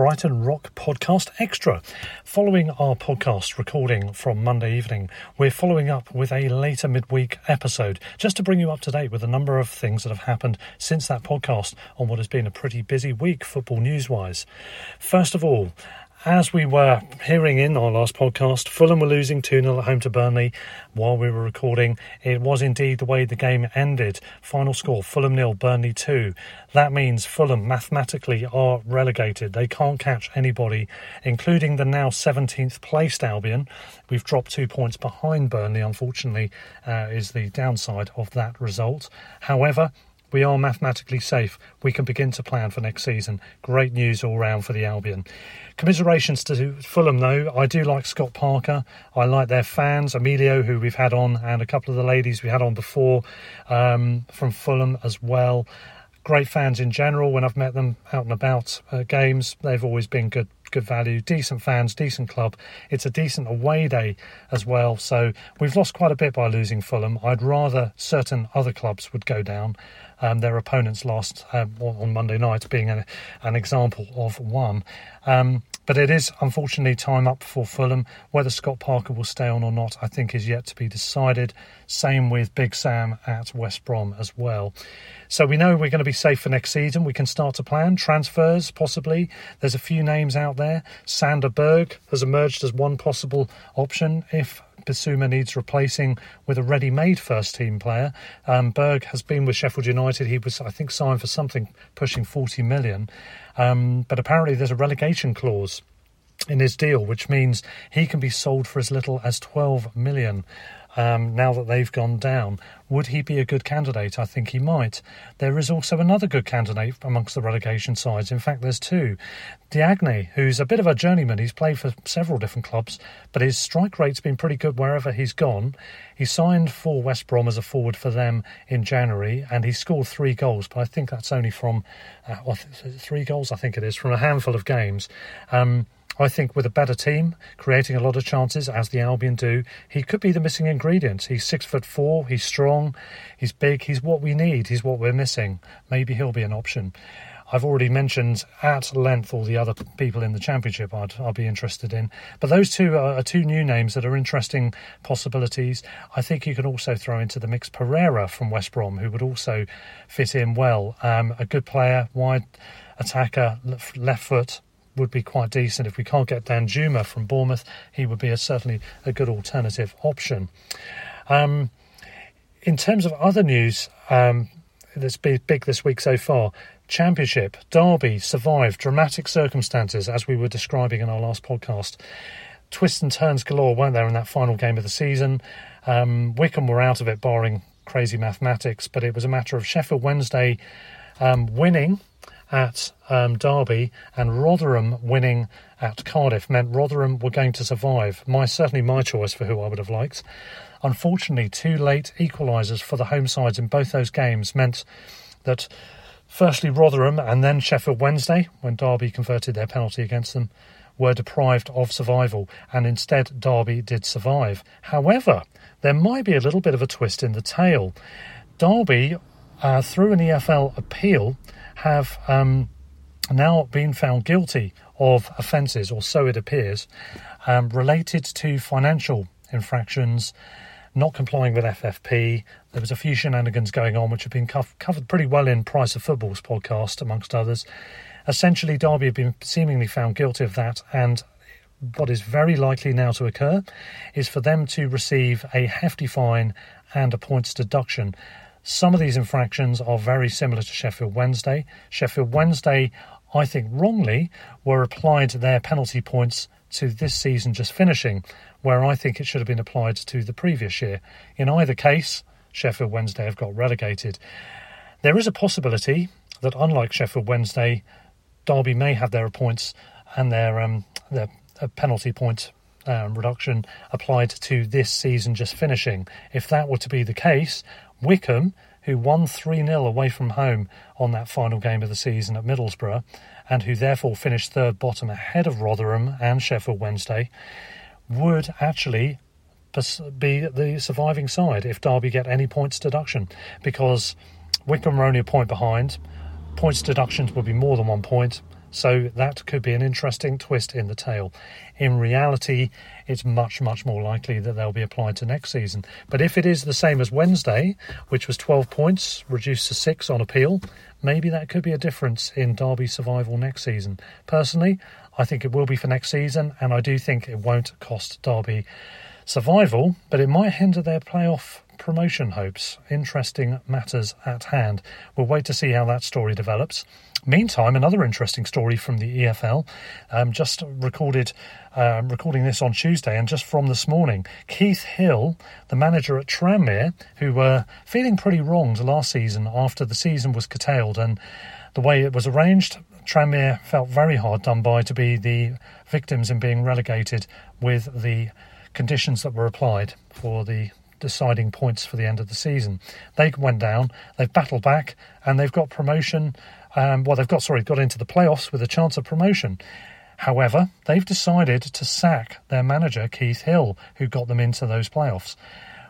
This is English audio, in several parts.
Brighton Rock Podcast Extra. Following our podcast recording from Monday evening, we're following up with a later midweek episode just to bring you up to date with a number of things that have happened since that podcast on what has been a pretty busy week, football news wise. First of all, as we were hearing in our last podcast, Fulham were losing 2 0 at home to Burnley while we were recording. It was indeed the way the game ended. Final score Fulham nil, Burnley 2. That means Fulham mathematically are relegated. They can't catch anybody, including the now 17th placed Albion. We've dropped two points behind Burnley, unfortunately, uh, is the downside of that result. However, we are mathematically safe. We can begin to plan for next season. Great news all round for the Albion. Commiserations to Fulham, though. I do like Scott Parker. I like their fans, Emilio, who we've had on, and a couple of the ladies we had on before um, from Fulham as well. Great fans in general. When I've met them out and about uh, games, they've always been good good value, decent fans, decent club. It's a decent away day as well. So we've lost quite a bit by losing Fulham. I'd rather certain other clubs would go down. Um, their opponents lost um, on Monday night, being a, an example of one. Um, but it is unfortunately time up for Fulham. Whether Scott Parker will stay on or not, I think, is yet to be decided. Same with Big Sam at West Brom as well. So we know we're going to be safe for next season. We can start to plan transfers, possibly. There's a few names out there. Sander Berge has emerged as one possible option if Bissouma needs replacing with a ready-made first-team player. Um, Berge has been with Sheffield United. He was, I think, signed for something pushing 40 million, um, but apparently there's a relegation clause in his deal, which means he can be sold for as little as 12 million um, now that they've gone down. Would he be a good candidate? I think he might. There is also another good candidate amongst the relegation sides. In fact, there's two. Diagne, who's a bit of a journeyman. He's played for several different clubs, but his strike rate's been pretty good wherever he's gone. He signed for West Brom as a forward for them in January, and he scored three goals, but I think that's only from uh, three goals, I think it is, from a handful of games. Um, I think with a better team, creating a lot of chances as the Albion do, he could be the missing ingredient. He's six foot four, he's strong, he's big, he's what we need, he's what we're missing. Maybe he'll be an option. I've already mentioned at length all the other people in the championship I'd, I'll be interested in. But those two are, are, two new names that are interesting possibilities. I think you can also throw into the mix Pereira from West Brom, who would also fit in well. Um, a good player, wide attacker, left foot, would be quite decent. If we can't get Danjuma from Bournemouth, he would be a, certainly a good alternative option. Um, in terms of other news um, that's been big this week so far, Championship, Derby survived dramatic circumstances as we were describing in our last podcast. Twists and turns galore, weren't there, in that final game of the season? Um, Wycombe were out of it, barring crazy mathematics, but it was a matter of Sheffield Wednesday um, winning at um, Derby and Rotherham winning at Cardiff meant Rotherham were going to survive. My certainly my choice for who I would have liked. Unfortunately, two late equalisers for the home sides in both those games meant that Firstly, Rotherham and then Sheffield Wednesday, when Derby converted their penalty against them, were deprived of survival, and instead Derby did survive. However, there might be a little bit of a twist in the tale. Derby, uh, through an EFL appeal, have um, now been found guilty of offences, or so it appears, um, related to financial infractions, not complying with FFP. There was a few shenanigans going on, which have been co- covered pretty well in Price of Football's podcast, amongst others. Essentially, Derby have been seemingly found guilty of that, and what is very likely now to occur is for them to receive a hefty fine and a points deduction. Some of these infractions are very similar to Sheffield Wednesday. Sheffield Wednesday, I think wrongly, were applied their penalty points to this season just finishing, where I think it should have been applied to the previous year. In either case, Sheffield Wednesday have got relegated. There is a possibility that, unlike Sheffield Wednesday, Derby may have their points and their um, their uh, penalty point um, reduction applied to this season just finishing. If that were to be the case, Wycombe, who won 3 0 away from home on that final game of the season at Middlesbrough, and who therefore finished third bottom ahead of Rotherham and Sheffield Wednesday, would actually be the surviving side if Derby get any points deduction because Wycombe are only a point behind. Points deductions would be more than one point, so that could be an interesting twist in the tale. In reality, it's much, much more likely that they'll be applied to next season. But if it is the same as Wednesday, which was 12 points, reduced to 6 on appeal, maybe that could be a difference in Derby survival next season. Personally, I think it will be for next season, and I do think it won't cost Derby survival, but it might hinder their playoff promotion hopes. Interesting matters at hand. We'll wait to see how that story develops. Meantime, another interesting story from the EFL, um, just recorded, um, recording this on Tuesday, and just from this morning, Keith Hill, the manager at Tranmere, who were feeling pretty wronged last season after the season was curtailed and the way it was arranged, Tranmere felt very hard done by to be the victims in being relegated with the conditions that were applied for the deciding points for the end of the season. They went down, they've battled back, and they've got promotion um, well, they've got sorry, got into the playoffs with a chance of promotion. However, they've decided to sack their manager Keith Hill, who got them into those playoffs.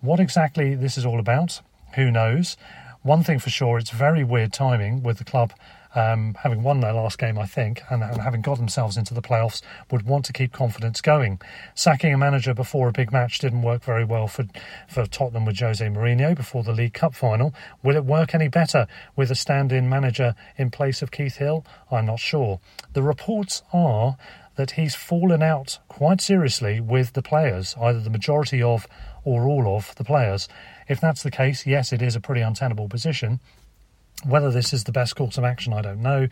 What exactly this is all about, who knows? One thing for sure, it's very weird timing with the club um, having won their last game, I think, and, and, having got themselves into the playoffs, would want to keep confidence going. Sacking a manager before a big match didn't work very well for, for Tottenham with Jose Mourinho before the League Cup final. Will it work any better with a stand in manager in place of Keith Hill? I'm not sure. The reports are that he's fallen out quite seriously with the players, either the majority of or all of the players. If that's the case, yes, it is a pretty untenable position. Whether this is the best course of action, I don't know,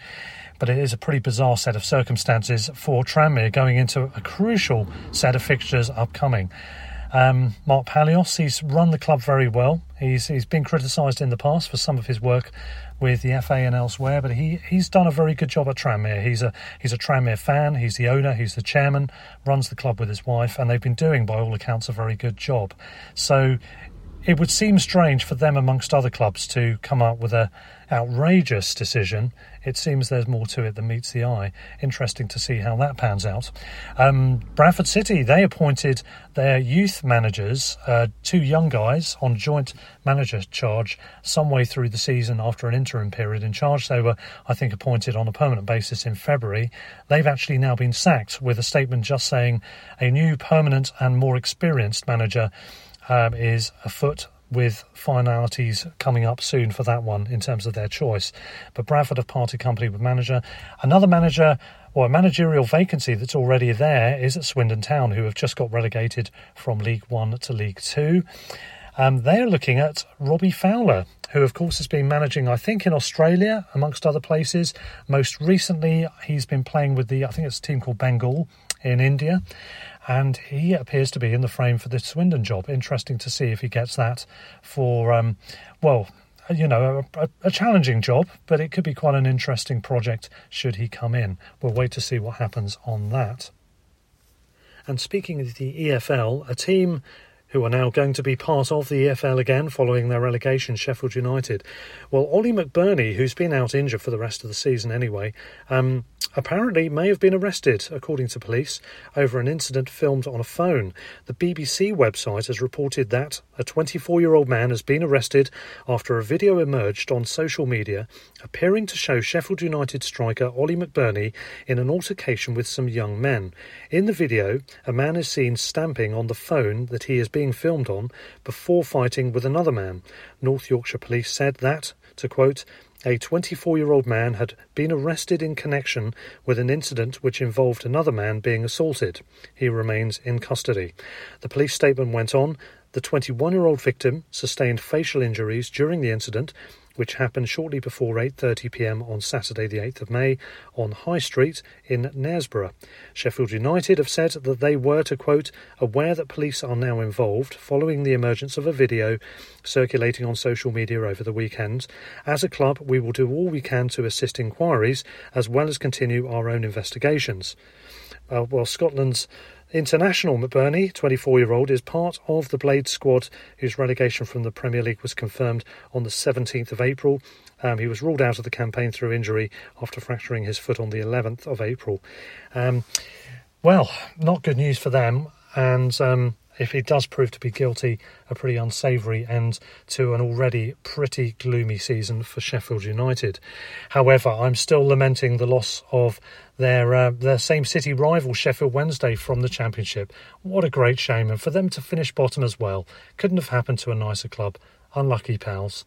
but it is a pretty bizarre set of circumstances for Tranmere going into a crucial set of fixtures upcoming. Um, Mark Palios, he's run the club very well. He's he's been criticised in the past for some of his work with the FA and elsewhere, but he, he's done a very good job at Tranmere. He's a he's a Tranmere fan. He's the owner. He's the chairman. Runs the club with his wife, and they've been doing, by all accounts, a very good job. So it would seem strange for them, amongst other clubs, to come up with a outrageous decision. It seems there's more to it than meets the eye. Interesting to see how that pans out. Um, Bradford City, they appointed their youth managers, uh, two young guys, on joint manager charge some way through the season after an interim period in charge. They were, I think, appointed on a permanent basis in February. They've actually now been sacked with a statement just saying a new permanent and more experienced manager um, is afoot with finalities coming up soon for that one in terms of their choice. But Bradford have parted company with manager. Another manager or a managerial vacancy that's already there is at Swindon Town, who have just got relegated from League One to League Two. Um, they're looking at Robbie Fowler, who, of course, has been managing, I think, in Australia, amongst other places. Most recently, he's been playing with the, I think it's a team called Bengal in India and he appears to be in the frame for the Swindon job. Interesting to see if he gets that for, um, well, you know, a, a, challenging job, but it could be quite an interesting project should he come in. We'll wait to see what happens on that. And speaking of the EFL, a team who are now going to be part of the EFL again following their relegation, Sheffield United. Well, Ollie McBurnie, who's been out injured for the rest of the season anyway, um, apparently may have been arrested, according to police, over an incident filmed on a phone. The BBC website has reported that a 24 year old man has been arrested after a video emerged on social media appearing to show Sheffield United striker Ollie McBurnie in an altercation with some young men. In the video, a man is seen stamping on the phone that he is being filmed on before fighting with another man. North Yorkshire Police said that, to quote, a 24 year old man had been arrested in connection with an incident which involved another man being assaulted. He remains in custody. The police statement went on the 21 year old victim sustained facial injuries during the incident which happened shortly before 8:30 p.m. on Saturday the 8th of May on High Street in Knaresborough. Sheffield United have said that they were to quote aware that police are now involved following the emergence of a video circulating on social media over the weekend. As a club, we will do all we can to assist inquiries as well as continue our own investigations. Uh, well, Scotland's International McBurnie, 24 year old, is part of the Blade squad whose relegation from the Premier League was confirmed on the 17th of April. Um, he was ruled out of the campaign through injury after fracturing his foot on the 11th of April. Um, well, not good news for them. And um, if he does prove to be guilty, a pretty unsavoury end to an already pretty gloomy season for Sheffield United. However, I'm still lamenting the loss of their uh, their same city rival Sheffield Wednesday from the Championship. What a great shame, and for them to finish bottom as well couldn't have happened to a nicer club. Unlucky pals.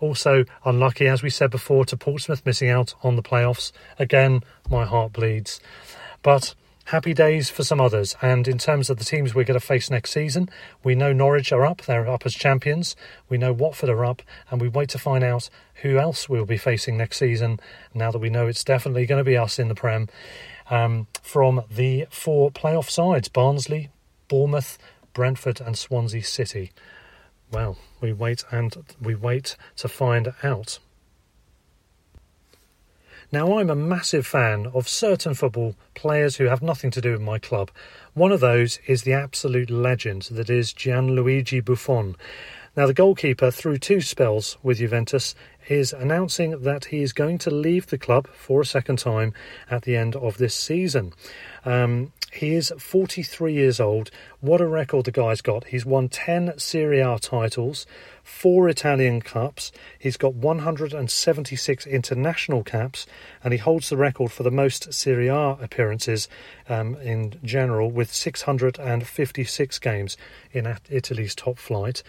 Also unlucky, as we said before, to Portsmouth missing out on the playoffs. Again, my heart bleeds. But happy days for some others. And in terms of the teams we're going to face next season, we know Norwich are up, they're up as champions. We know Watford are up, and we wait to find out who else we'll be facing next season now that we know it's definitely going to be us in the Prem. Um, from the four playoff sides Barnsley, Bournemouth, Brentford, and Swansea City. Well, we wait and we wait to find out. Now, I'm a massive fan of certain football players who have nothing to do with my club. One of those is the absolute legend that is Gianluigi Buffon. Now, the goalkeeper, through two spells with Juventus, is announcing that he is going to leave the club for a second time at the end of this season. Um, he is 43 years old. What a record the guy's got. He's won 10 Serie A titles, four Italian Cups, he's got 176 international caps, and he holds the record for the most Serie A appearances um, in general with 656 games in Italy's top flight.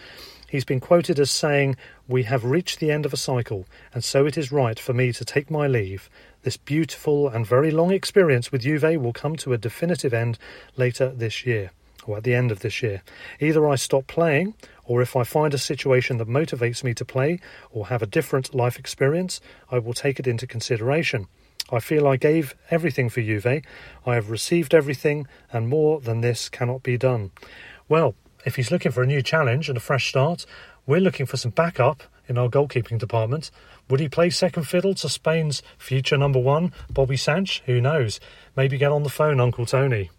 He's been quoted as saying, We have reached the end of a cycle, and so it is right for me to take my leave. This beautiful and very long experience with Juve will come to a definitive end later this year, or at the end of this year. Either I stop playing, or if I find a situation that motivates me to play or have a different life experience, I will take it into consideration. I feel I gave everything for Juve. I have received everything, and more than this cannot be done. Well, if he's looking for a new challenge and a fresh start, we're looking for some backup in our goalkeeping department. Would he play second fiddle to Spain's future number one, Bobby Sanch? Who knows? Maybe get on the phone, Uncle Tony.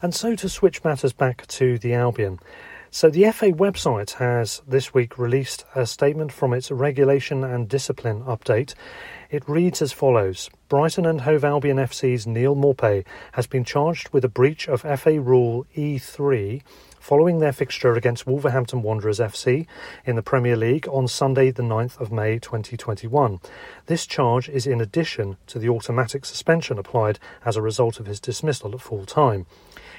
And so to switch matters back to the Albion. So, the FA website has this week released a statement from its regulation and discipline update. It reads as follows Brighton and Hove Albion FC's Neal Maupay has been charged with a breach of FA Rule E3 following their fixture against Wolverhampton Wanderers FC in the Premier League on Sunday, the 9th of May 2021. This charge is in addition to the automatic suspension applied as a result of his dismissal at full time.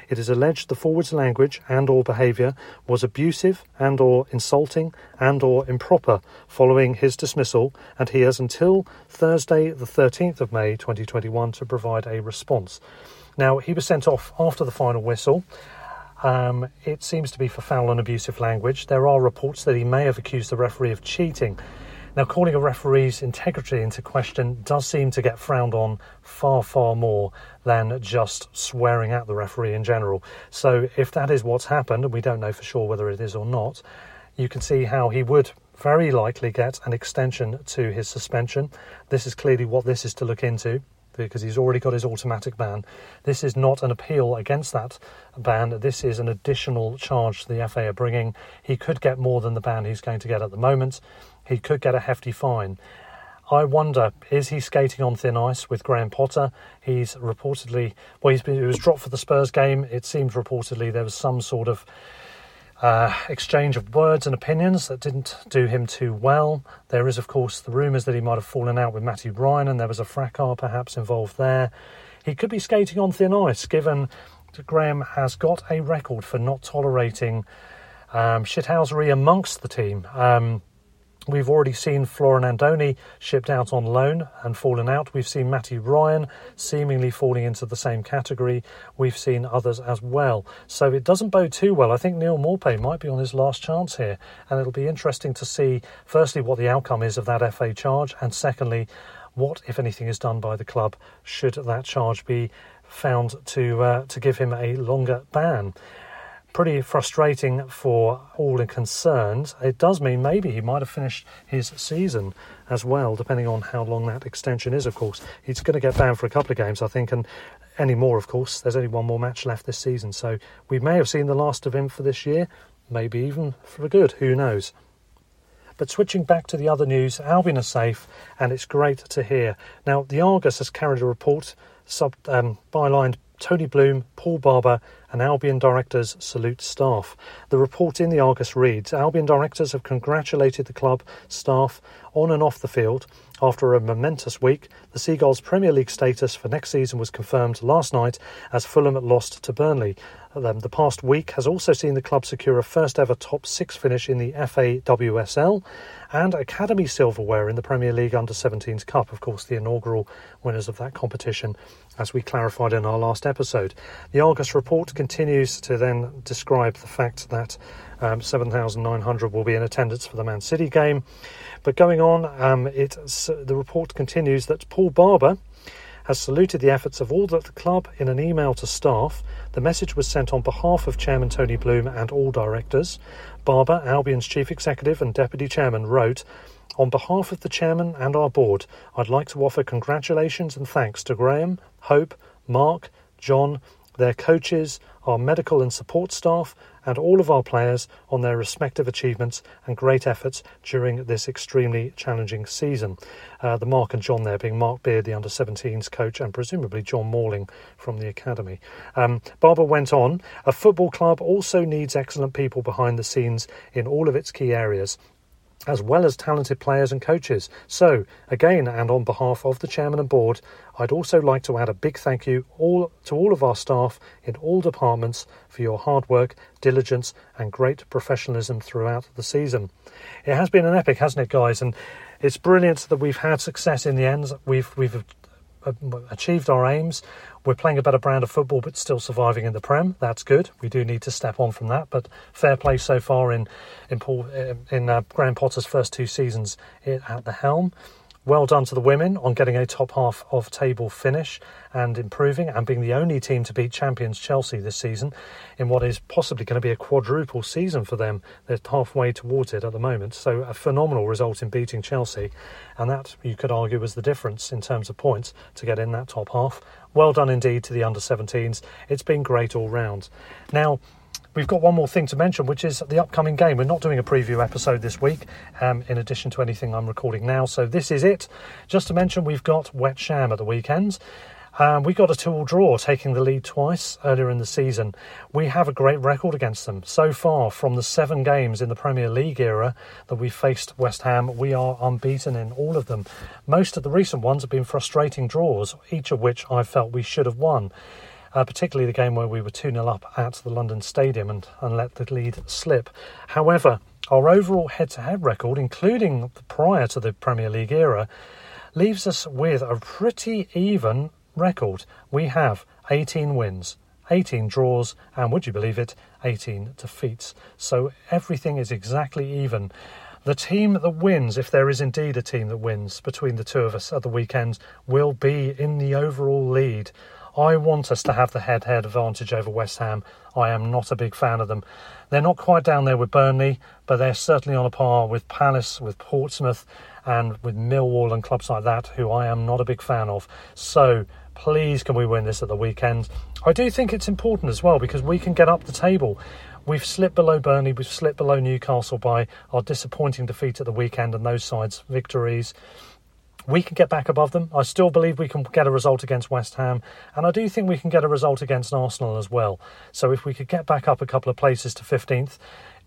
It is alleged the forward's language and or behaviour was abusive and or insulting and or improper following his dismissal and he has until Thursday the 13th of May 2021 to provide a response. Now, he was sent off after the final whistle. Um, it seems to be for foul and abusive language. There are reports that he may have accused the referee of cheating. Now, calling a referee's integrity into question does seem to get frowned on far, far more than just swearing at the referee in general. So, if that is what's happened, and we don't know for sure whether it is or not, you can see how he would very likely get an extension to his suspension. This is clearly what this is to look into. Because he's already got his automatic ban. This is not an appeal against that ban. This is an additional charge the FA are bringing. He could get more than the ban he's going to get at the moment. He could get a hefty fine. I wonder, is he skating on thin ice with Graham Potter? He's reportedly, well, he's been, he was dropped for the Spurs game. It seems reportedly there was some sort of exchange of words and opinions that didn't do him too well. There is, of course, the rumours that he might have fallen out with Mathew Ryan and there was a fracas perhaps involved there. He could be skating on thin ice, given that Graham has got a record for not tolerating um, shithousery amongst the team. Um, We've already seen Florin Andone shipped out on loan and fallen out. We've seen Mathew Ryan seemingly falling into the same category. We've seen others as well. So it doesn't bode too well. I think Neal Maupay might be on his last chance here. And it'll be interesting to see, firstly, what the outcome is of that FA charge, and secondly, what, if anything, is done by the club should that charge be found to uh, to give him a longer ban pretty frustrating for all concerned. It does mean maybe he might have finished his season as well, depending on how long that extension is, of course. He's going to get banned for a couple of games, I think, and any more, of course. There's only one more match left this season, so we may have seen the last of him for this year, maybe even for good, who knows. But switching back to the other news, Albion are safe, and it's great to hear. Now, the Argus has carried a report sub, um, bylined Tony Bloom, Paul Barber, and Albion directors salute staff. The report in the Argus reads Albion directors have congratulated the club staff on and off the field. After a momentous week, the Seagulls' Premier League status for next season was confirmed last night as Fulham lost to Burnley. Um, the past week has also seen the club secure a first ever top six finish in the FAWSL and Academy Silverware in the Premier League Under 17s Cup, of course, the inaugural winners of that competition, as we clarified in our last episode. The Argus report continues to then describe the fact that um, 7,900 will be in attendance for the Man City game. But going on, um, it, the report continues that Paul Barber has saluted the efforts of all at the club in an email to staff. The message was sent on behalf of Chairman Tony Bloom and all directors. Barber, Albion's chief executive and deputy chairman, wrote, on behalf of the chairman and our board, I'd like to offer congratulations and thanks to Graham, Hope, Mark, John, their coaches, our medical and support staff, and all of our players on their respective achievements and great efforts during this extremely challenging season. Uh, the Mark and John there being Mark Beard, the under 17s coach, and presumably John Morling from the academy. Um, went on A football club also needs excellent people behind the scenes in all of its key areas as well as talented players and coaches. So, again, and on behalf of the chairman and board, I'd also like to add a big thank you all to all of our staff in all departments for your hard work, diligence, and great professionalism throughout the season. It has been an epic, hasn't it, guys? And it's brilliant that we've had success in the end. We've we've achieved our aims. We're playing a better brand of football, but still surviving in the Prem. That's good. We do need to step on from that, but fair play so far in in Paul in uh, Graham Potter's first two seasons at the helm. Well done to the women on getting a top half of table finish and improving and being the only team to beat champions Chelsea this season in what is possibly going to be a quadruple season for them. They're halfway towards it at the moment. So, a phenomenal result in beating Chelsea. And that, you could argue, was the difference in terms of points to get in that top half. Well done indeed to the under 17s. It's been great all round. Now, We've got one more thing to mention, which is the upcoming game. We're not doing a preview episode this week, um, in addition to anything I'm recording now. So this is it. Just to mention, we've got West Ham at the weekend. Um, we got a two-all draw, taking the lead twice earlier in the season. We have a great record against them so far. From the seven games in the Premier League era that we faced West Ham, we are unbeaten in all of them. Most of the recent ones have been frustrating draws, each of which I felt we should have won uh, particularly the game where we were 2 0 up at the London Stadium and, and let the lead slip. However, our overall head to head record, including prior to the Premier League era, leaves us with a pretty even record. We have 18 wins, 18 draws, and would you believe it, 18 defeats. So everything is exactly even. The team that wins, if there is indeed a team that wins between the two of us at the weekend, will be in the overall lead. I want us to have the head head advantage over West Ham. I am not a big fan of them. They're not quite down there with Burnley, but they're certainly on a par with Palace, with Portsmouth, and with Millwall and clubs like that, who I am not a big fan of. So please, can we win this at the weekend? I do think it's important as well because we can get up the table. We've slipped below Burnley, we've slipped below Newcastle by our disappointing defeat at the weekend and those sides' victories we can get back above them. I still believe we can get a result against West Ham, and I do think we can get a result against Arsenal as well. So if we could get back up a couple of places to 15th,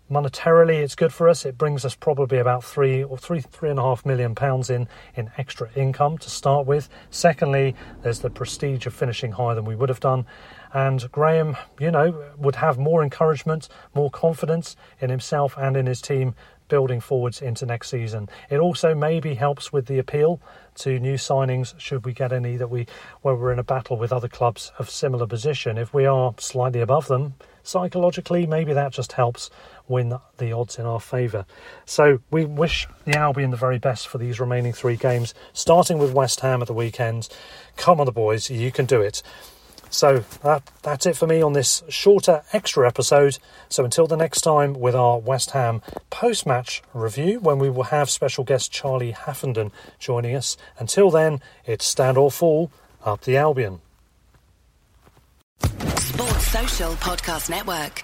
monetarily it's good for us. It brings us probably about three or three three and a half million pounds in in extra income to start with. Secondly, there's the prestige of finishing higher than we would have done. And Graham, you know, would have more encouragement, more confidence in himself and in his team building forwards into next season. It also maybe helps with the appeal to new signings should we get any that we where we're in a battle with other clubs of similar position. If we are slightly above them, psychologically maybe that just helps win the odds in our favour. So we wish the Albion the very best for these remaining three games, starting with West Ham at the weekend. Come on the boys, you can do it. So that, that's it for me on this shorter extra episode. So until the next time with our West Ham post match review, when we will have special guest Charlie Haffenden joining us. Until then, it's stand or fall up the Albion. Sports Social Podcast Network.